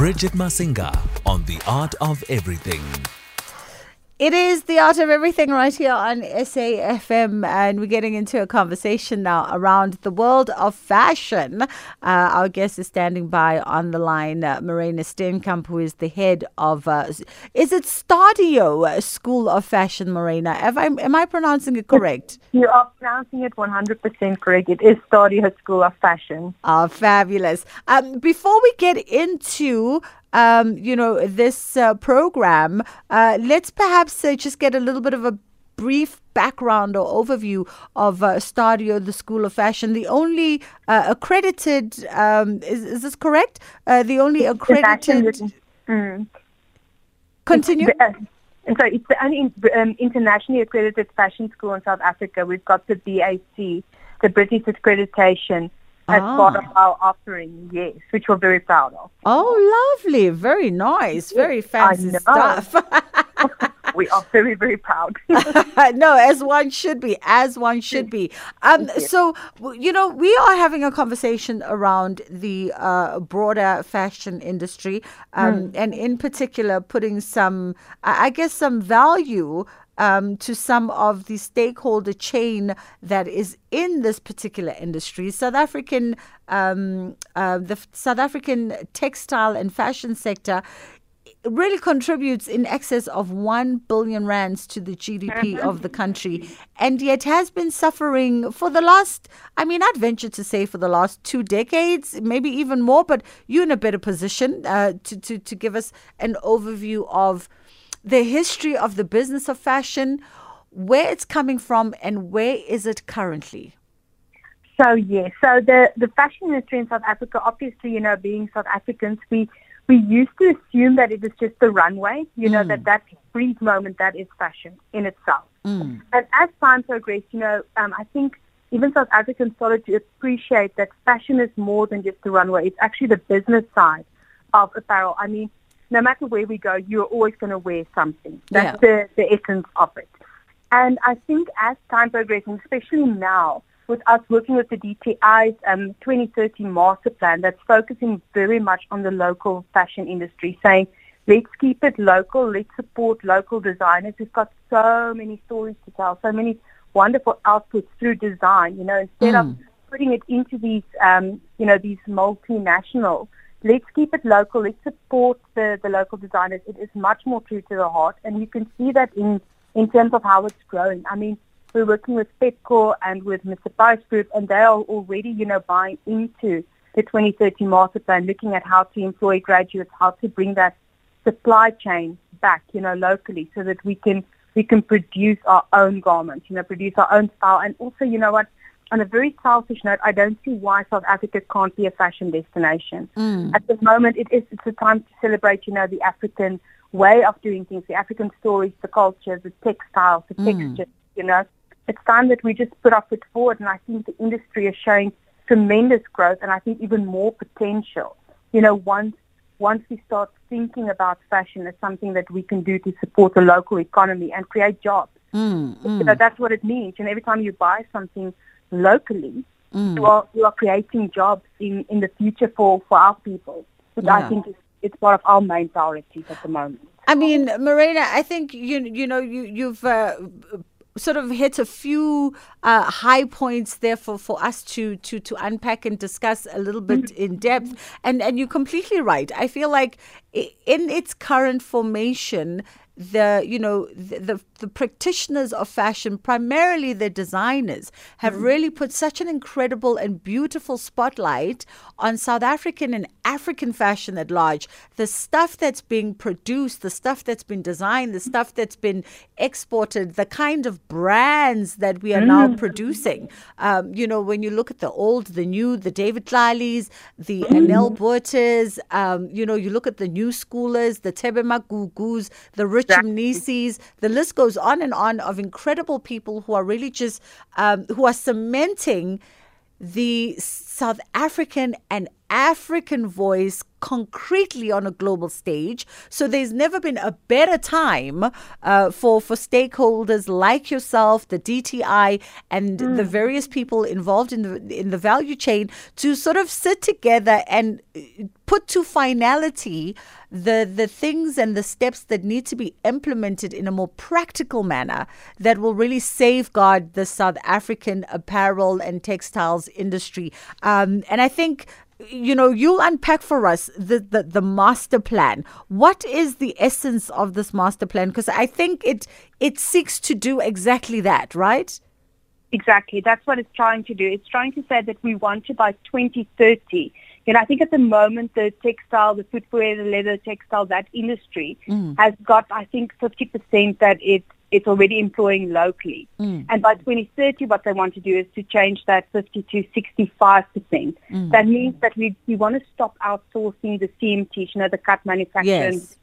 Bridget Masinga on The Art of Everything. It is the art of everything right here on SAFM, and we're getting into a conversation now around the world of fashion. Uh, our guest is standing by on the line, uh, Marina Steenekamp, who is the head of, uh, is it Stadio School of Fashion, Marina? I, am I pronouncing it correct? You are pronouncing it 100% correct. It is Stadio School of Fashion. Oh, fabulous. Um, before we get into um, you know, this uh, program, uh, let's perhaps uh, just get a little bit of a brief background or overview of uh, Stadio, the School of Fashion. The only uh, accredited, um, is, is this correct? Uh, the only accredited. Mm. Continue. It's, uh, so it's the only um, internationally accredited fashion school in South Africa. We've got the BAC, the British accreditation as ah. part of our offering, yes, which we're very proud of. Oh, lovely. Very nice. Very fancy stuff. we are very, very proud. no, as one should be, as one should be. Um, so, you know, we are having a conversation around the uh, broader fashion industry, um, mm. and in particular, putting some, I guess, some value um, to some of the stakeholder chain that is in this particular industry. South African, um, uh, the South African textile and fashion sector really contributes in excess of 1 billion rands to the GDP mm-hmm. of the country and yet has been suffering for the last I mean I'd venture to say for the last two decades maybe even more but you're in a better position uh, to, to, to give us an overview of the history of the business of fashion, where it's coming from, and where is it currently? So yes, so the the fashion industry in South Africa, obviously, you know, being South Africans, we we used to assume that it is just the runway, you know, mm. that that brief moment that is fashion in itself. Mm. And as time progressed, you know, um, I think even South Africans started to appreciate that fashion is more than just the runway. It's actually the business side of apparel. I mean, no matter where we go, you're always going to wear something. That's yeah. the, the essence of it. And I think as time progresses, especially now, with us working with the DTI's um, 2030 master plan that's focusing very much on the local fashion industry, saying, let's keep it local, let's support local designers. We've got so many stories to tell, so many wonderful outputs through design, you know, instead mm. of putting it into these, um, you know, these multinational let's keep it local. Let's support the, the local designers. It is much more true to the heart, and you can see that in in terms of how it's growing. I mean, we're working with Pepkor and with Mr. Price Group, and they are already, you know, buying into the 2030 master plan, looking at how to employ graduates, how to bring that supply chain back, you know, locally, so that we can we can produce our own garments, you know, produce our own style, and also, you know what on a very selfish note, I don't see why South Africa can't be a fashion destination. Mm. At the moment, it is it's a time to celebrate, you know, the African way of doing things, the African stories, the culture, the textiles, the mm. textures. You know, it's time that we just put our foot forward, and I think the industry is showing tremendous growth, and I think even more potential. You know, once once we start thinking about fashion as something that we can do to support the local economy and create jobs. Mm, mm. You know, that's what it means. And every time you buy something locally, mm. you, are, you are creating jobs in, in the future for, for our people, which yeah. I think is it's part of our main priorities at the moment. I mean, Marina, I think you you know you you've uh, sort of hit a few uh, high points there for, for us to, to to unpack and discuss a little bit mm-hmm. in depth. And and you're completely right. I feel like in its current formation, the you know the, the, the practitioners of fashion primarily the designers have mm. really put such an incredible and beautiful spotlight on South African and African fashion at large the stuff that's being produced the stuff that's been designed the stuff that's been exported the kind of brands that we are mm. now producing um, you know when you look at the old the new the David Tlale's the mm. Anel Botha's um, you know you look at the new schoolers the Thebe Magugus the rich exactly. The list goes on and on of incredible people who are really just um, who are cementing the South African and African voice concretely on a global stage. So there's never been a better time uh, for for stakeholders like yourself, the DTI, and mm. the various people involved in the in the value chain to sort of sit together and uh, put to finality the the things and the steps that need to be implemented in a more practical manner that will really safeguard the South African apparel and textiles industry. Um, and I think you know, you'll unpack for us the, the, the master plan. What is the essence of this master plan? Because I think it it seeks to do exactly that, right? Exactly. That's what it's trying to do. It's trying to say that we want to by 2030. You know, I think at the moment the textile, the footwear, the leather textile, that industry mm. has got, I think, 50% that it's it's already employing locally. Mm. And by 2030, what they want to do is to change that 50 to 65 percent. Mm. That means that we, we want to stop outsourcing the CMT, you know, the cut manufacturing, yes.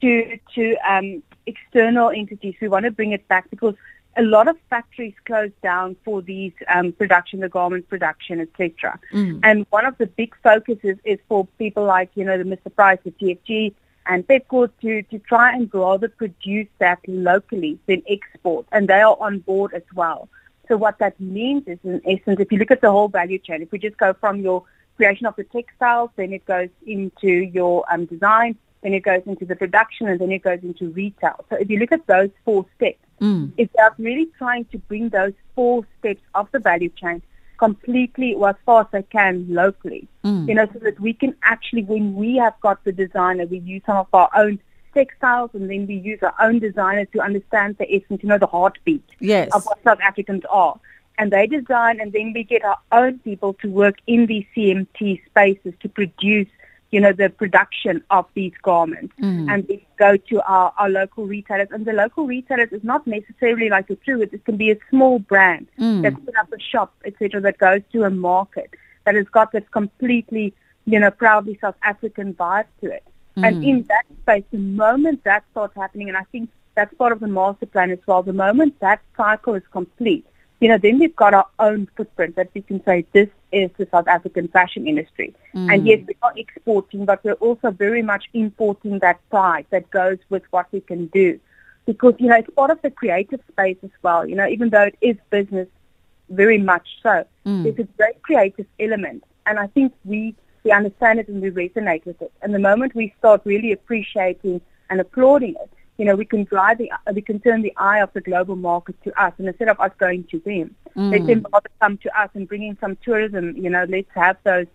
to to um, external entities. We want to bring it back because a lot of factories closed down for these um, production, the garment production, etc. Mm. And one of the big focuses is for people like you know the Mr. Price, the TFG, and Pepkor to, to try and rather produce that locally than export, and they are on board as well. So what that means is, in essence, if you look at the whole value chain, if we just go from your creation of the textiles, then it goes into your um, design, then it goes into the production, and then it goes into retail. So if you look at those four steps, mm. it's about really trying to bring those four steps of the value chain completely or as far as they can locally. Mm. You know, so that we can actually, when we have got the designer, we use some of our own textiles and then we use our own designer to understand the essence, you know, the heartbeat yes. of what South Africans are. And they design and then we get our own people to work in these CMT spaces to produce you know, the production of these garments. Mm. And we go to our, our local retailers. And the local retailers is not necessarily like a true, it can be a small brand mm. that's put up a shop, etc., that goes to a market that has got this completely, you know, proudly South African vibe to it. Mm. And in that space, the moment that starts happening, and I think that's part of the master plan as well, the moment that cycle is complete, you know, then we've got our own footprint that we can say this is the South African fashion industry. Mm. And yes, we are not exporting, but we're also very much importing that pride that goes with what we can do. Because, you know, it's part of the creative space as well. You know, even though it is business, very much so, mm. there's a great creative element. And I think we, we understand it and we resonate with it. And the moment we start really appreciating and applauding it, you know, we can drive the, we can turn the eye of the global market to us, and instead of us going to them, mm. let them rather come to us and bring in some tourism. You know, let's have those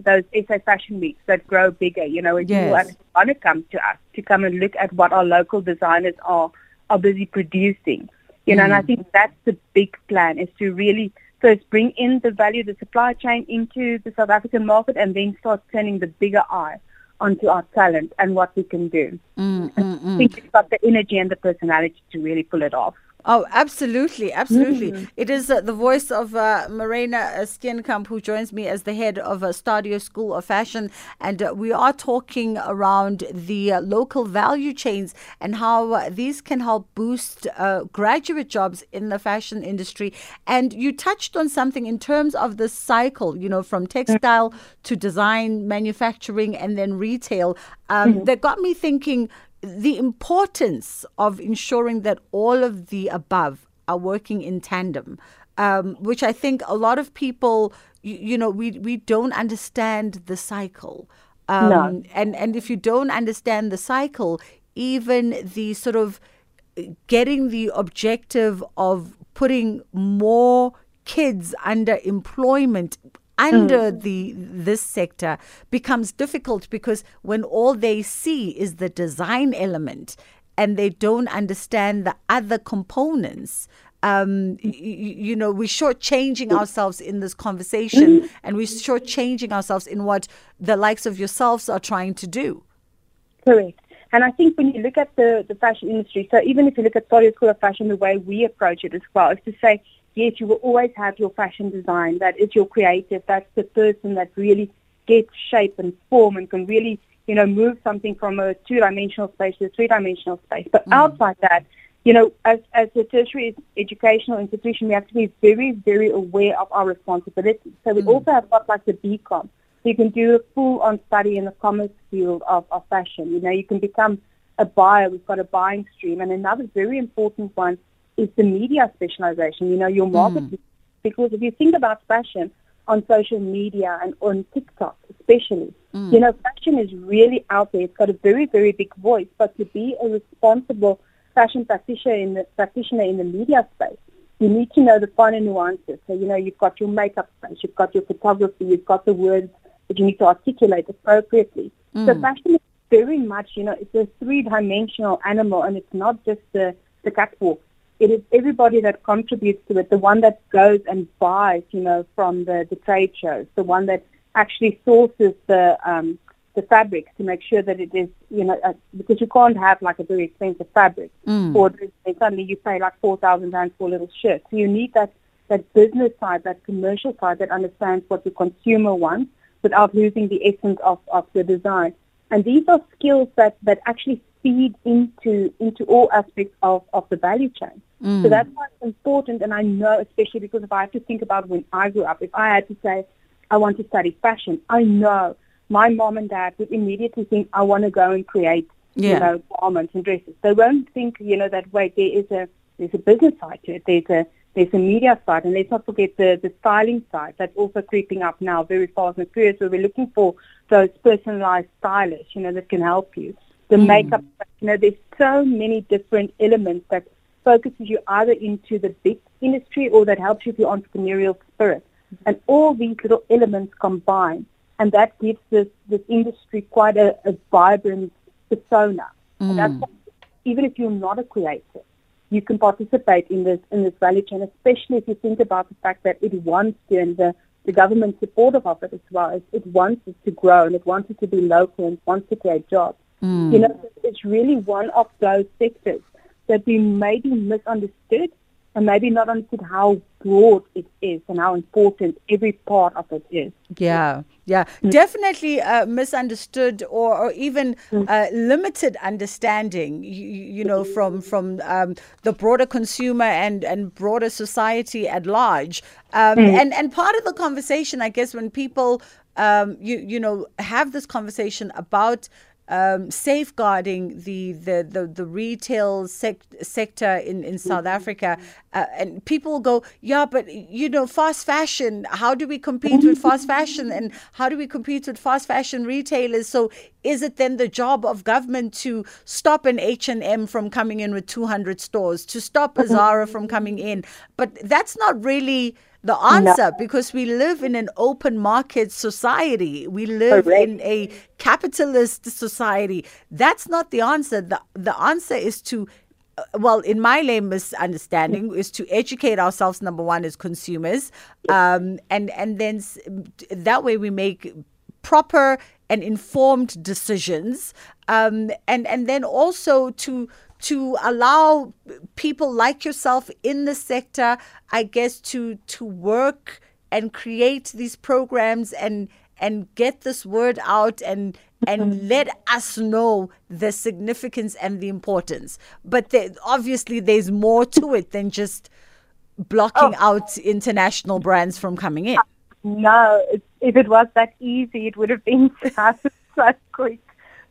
those SA Fashion Weeks that grow bigger. You know, and yes. people want to come to us to come and look at what our local designers are are busy producing. You know, mm. and I mm. think that's the big plan is to really first bring in the value, the supply chain into the South African market, and then start turning the bigger eye onto our talent and what we can do. Mm, mm, mm. I think we've got the energy and the personality to really pull it off. Oh, absolutely, absolutely. Mm-hmm. It is uh, the voice of uh, Marina Steenekamp, who joins me as the head of a uh, Stadio School of Fashion, and uh, we are talking around the uh, local value chains and how uh, these can help boost graduate jobs in the fashion industry. And you touched on something in terms of the cycle, you know, from textile mm-hmm. to design, manufacturing, and then retail. Um, mm-hmm. That got me thinking the importance of ensuring that all of the above are working in tandem, um, which I think a lot of people, you, you, know, we, we don't understand the cycle. Um, no. and, and if you don't understand the cycle, even the sort of getting the objective of putting more kids under employment under mm. the this sector becomes difficult because when all they see is the design element and they don't understand the other components um, you, you, know, we're shortchanging ourselves in this conversation and we're shortchanging ourselves in what the likes of yourselves are trying to do. Correct. And I think when you look at the, the fashion industry, so even if you look at Stadio School of Fashion, the way we approach it as well is to say, yes, you will always have your fashion design. That is your creative. That's the person that really gets shape and form and can really, you know, move something from a two-dimensional space to a three-dimensional space. But mm. outside that, you know, as, as a tertiary educational institution, we have to be very, very aware of our responsibilities. So we mm. also have got like the BCom, You can do a full-on study in the commerce field of, of fashion. You know, you can become a buyer. We've got a buying stream. And another very important one is the media specialization, you know, your hmm. marketing. Because if you think about fashion on social media and on TikTok especially, hmm. you know, fashion is really out there. It's got a very, very big voice. But to be a responsible fashion practitioner in the practitioner in the media space, you need to know the finer nuances. So, you know, you've got your makeup space, you've got your photography, you've got the words that you need to articulate appropriately. So hmm. fashion is very much, you know, it's a three-dimensional animal, and it's not just the, the catwalk. It is everybody that contributes to it, the one that goes and buys, you know, from the, the trade shows, the one that actually sources the um, the fabric to make sure that it is, you know, uh, because you can't have like a very expensive fabric, or and suddenly you pay like four thousand rand for a little shirt. So you need that that business side, that commercial side that understands what the consumer wants without losing the essence of, of the design. And these are skills that, that actually feed into into all aspects of, of the value chain. So mm. that's why it's important. And I know, especially because if I have to think about when I grew up, if I had to say I want to study fashion, I know my mom and dad would immediately think I want to go and create, Yeah. you know, garments and dresses. They won't think, you know, that wait, there is a there's a business side to it. There's a there's a media side, and let's not forget the the styling side that's also creeping up now very fast and furious. Where we're looking for those personalized stylists, you know, that can help you. The hmm. makeup, you know, there's so many different elements that focuses you either into the big industry or that helps you with your entrepreneurial spirit. And all these little elements combine, and that gives this this industry quite a, a vibrant persona. And that's hmm. why even if you're not a creator, you can participate in this in this value chain, especially if you think about the fact that it wants to and the, the government supportive of it as well. It, it wants it to grow and it wants it to be local and wants to create jobs. Mm. You know, it's really one of those sectors that we maybe misunderstood and maybe not understood how broad it is and how important every part of it is. Yeah, yeah, definitely uh, misunderstood or, or even uh, limited understanding. You, you know, from from um, the broader consumer and and broader society at large. Um, And and part of the conversation, I guess, when people um, you you know have this conversation about um, safeguarding the the the, the retail sec- sector in in South Africa, uh, and people go, yeah, but you know, fast fashion. How do we compete with fast fashion, and how do we compete with fast fashion retailers? So, is it then the job of government to stop an H and M from coming in with two hundred stores, to stop a Zara from coming in? But that's not really the answer because we live in an open market society. We live Correct. in a capitalist society. That's not the answer. The, the answer is to, uh, well, in my lamest understanding, is to educate ourselves, number one, as consumers. Um, and, and then s- that way we make proper and informed decisions. Um, and, and then also to, to allow people like yourself in the sector, I guess, to to work and create these programs and and get this word out and and mm-hmm. let us know the significance and the importance. But there, obviously, there's more to it than just blocking oh. out international brands from coming in. No, if it was that easy, it would have been so, so quick,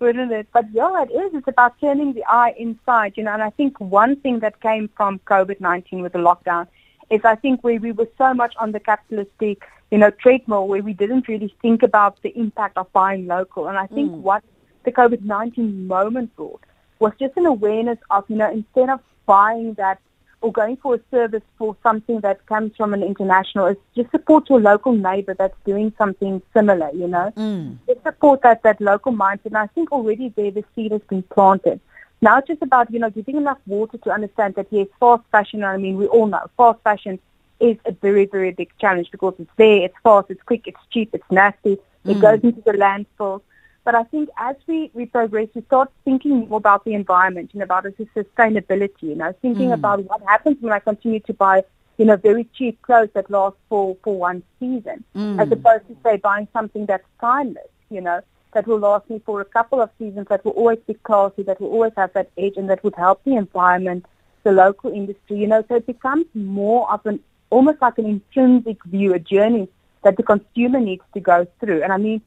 wouldn't it? But yeah, it is. It's about turning the eye inside, you know. And I think one thing that came from COVID-19 with the lockdown is I think where we were so much on the capitalistic, you know, treadmill where we didn't really think about the impact of buying local. And I think mm. what the COVID-19 moment brought was just an awareness of, you know, instead of buying that or going for a service for something that comes from an international is just support your local neighbor that's doing something similar, you know. Mm. Just support that, that local mindset. And I think already there the seed has been planted. Now it's just about, you know, giving enough water to understand that yes, fast fashion, I mean, we all know fast fashion is a very, very big challenge because it's there, it's fast, it's quick, it's cheap, it's nasty, it mm. goes into the landfills. But I think as we, we progress, we start thinking more about the environment, know, about the sustainability, you know, thinking hmm. about what happens when I continue to buy, you know, very cheap clothes that last for, for one season, hmm. as opposed to, say, buying something that's timeless, you know, that will last me for a couple of seasons, that will always be classy, that will always have that edge, and that would help the environment, the local industry, you know, so it becomes more of an, almost like an intrinsic view, a journey that the consumer needs to go through. And I mean,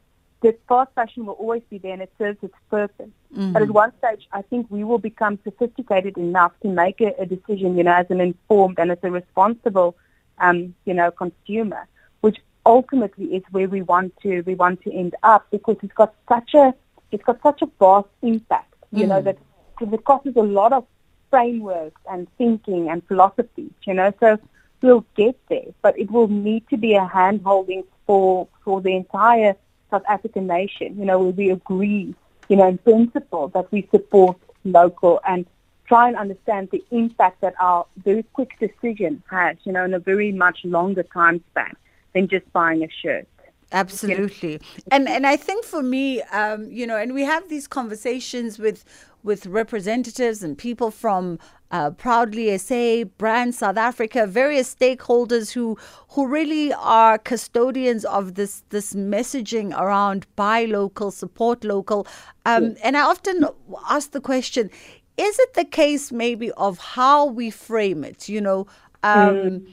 the fast fashion will always be there and it serves its purpose. Mm-hmm. But at one stage, I think we will become sophisticated enough to make a, a decision, you know, as an informed and as a responsible, um, you know, consumer, which ultimately is where we want to we want to end up because it's got such a it's got such a vast impact. You mm. know that it costs a lot of frameworks and thinking and philosophy. You know, so we'll get there, but it will need to be a hand holding for for the entire South African nation. You know, where we agree, you know, in principle that we support local and try and understand the impact that our very quick decision has, you know, in a very much longer time span than just buying a shirt. Absolutely, and and I think for me, um, you know, and we have these conversations with with representatives and people from uh, Proudly SA, Brand South Africa, various stakeholders who who really are custodians of this this messaging around buy local, support local. Um, yes. And I often ask the question: Is it the case maybe of how we frame it? You know. Um, mm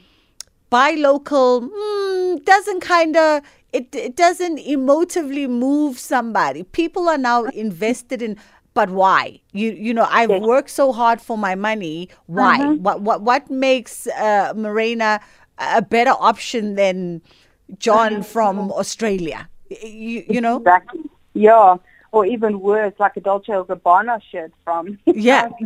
buy local mm, doesn't kind of it, it doesn't emotively move somebody people are now invested in but why? You you know i've worked so hard for my money. Why? Mm-hmm. what what what makes uh, Morena a better option than john mm-hmm. from australia? You, you know? Exactly. Yeah. Or even worse like a dolce gabbana shirt from yeah.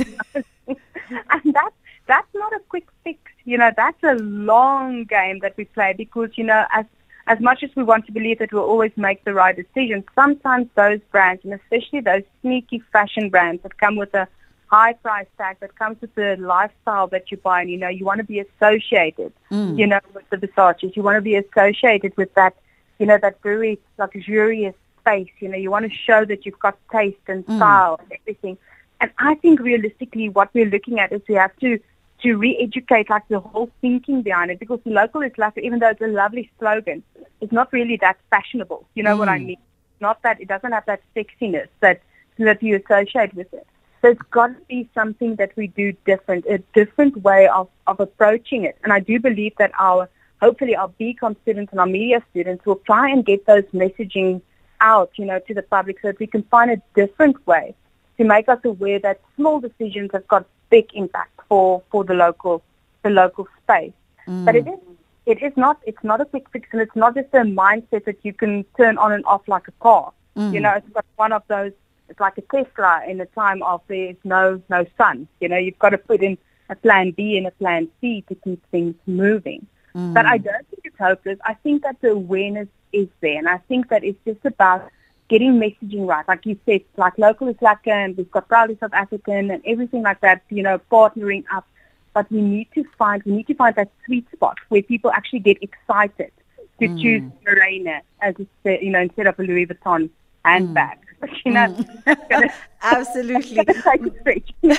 And that's that's not a quick fix. You know, that's a long game that we play because, you know, as as much as we want to believe that we'll always make the right decision, sometimes those brands, and especially those sneaky fashion brands that come with a high price tag, that comes with the lifestyle that you buy, and you know, you want to be associated, mm. you know, with the Versace's. You want to be associated with that, you know, that very luxurious space. You know, you want to show that you've got taste and mm. style mm. and everything. And I think realistically, what we're looking at is we have to to re-educate like the whole thinking behind it because local is lekker even though it's a lovely slogan, it's not really that fashionable. You know mm. what I mm. mean? Not that it doesn't have that sexiness that that you associate with it. So it's got to be something that we do different, a different way of, of approaching it. And I do believe that our hopefully our BCom students and our media students will try and get those messaging out, you know, to the public so that we can find a different way to make us aware that small decisions have got big impact for, for the local the local space. Mm. But it is it is not it's not a quick fix and it's not just a mindset that you can turn on and off like a car. Mm. You know, it's got one of those it's like a Tesla in the time of there's no no sun. You know, you've got to put in a plan B and a plan C to keep things moving. Mm. But I don't think it's hopeless. I think that the awareness is there and I think that it's just about getting messaging right. Like you said, like local is lekker, and we've got proudly South African and everything like that, you know, partnering up. But we need to find, we need to find that sweet spot where people actually get excited to mm. choose Morena as, a, you know, instead of a Louis Vuitton handbag. Mm. You know, mm. Absolutely.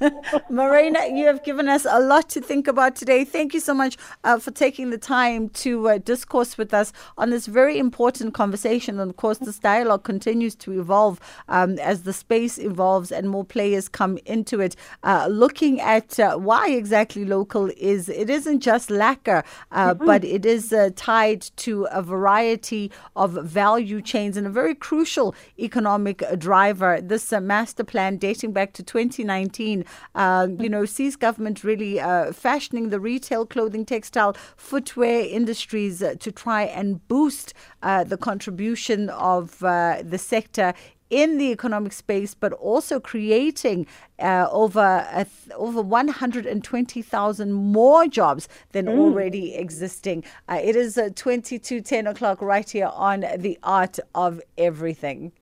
Morena, you have given us a lot to think about today. Thank you so much uh, for taking the time to uh, discourse with us on this very important conversation. And of course, this dialogue continues to evolve um, as the space evolves and more players come into it. Uh, looking at uh, why exactly local is, it isn't just lekker, uh, mm-hmm. but it is uh, tied to a variety of value chains and a very crucial economic driver. This master plan dating back to 2019, uh, you know, sees government really uh, fashioning the retail, clothing, textile, footwear industries uh, to try and boost uh, the contribution of uh, the sector in the economic space, but also creating uh, over th- over 120,000 more jobs than mm. already existing. Uh, it is uh, 22 10 o'clock right here on The Art of Everything.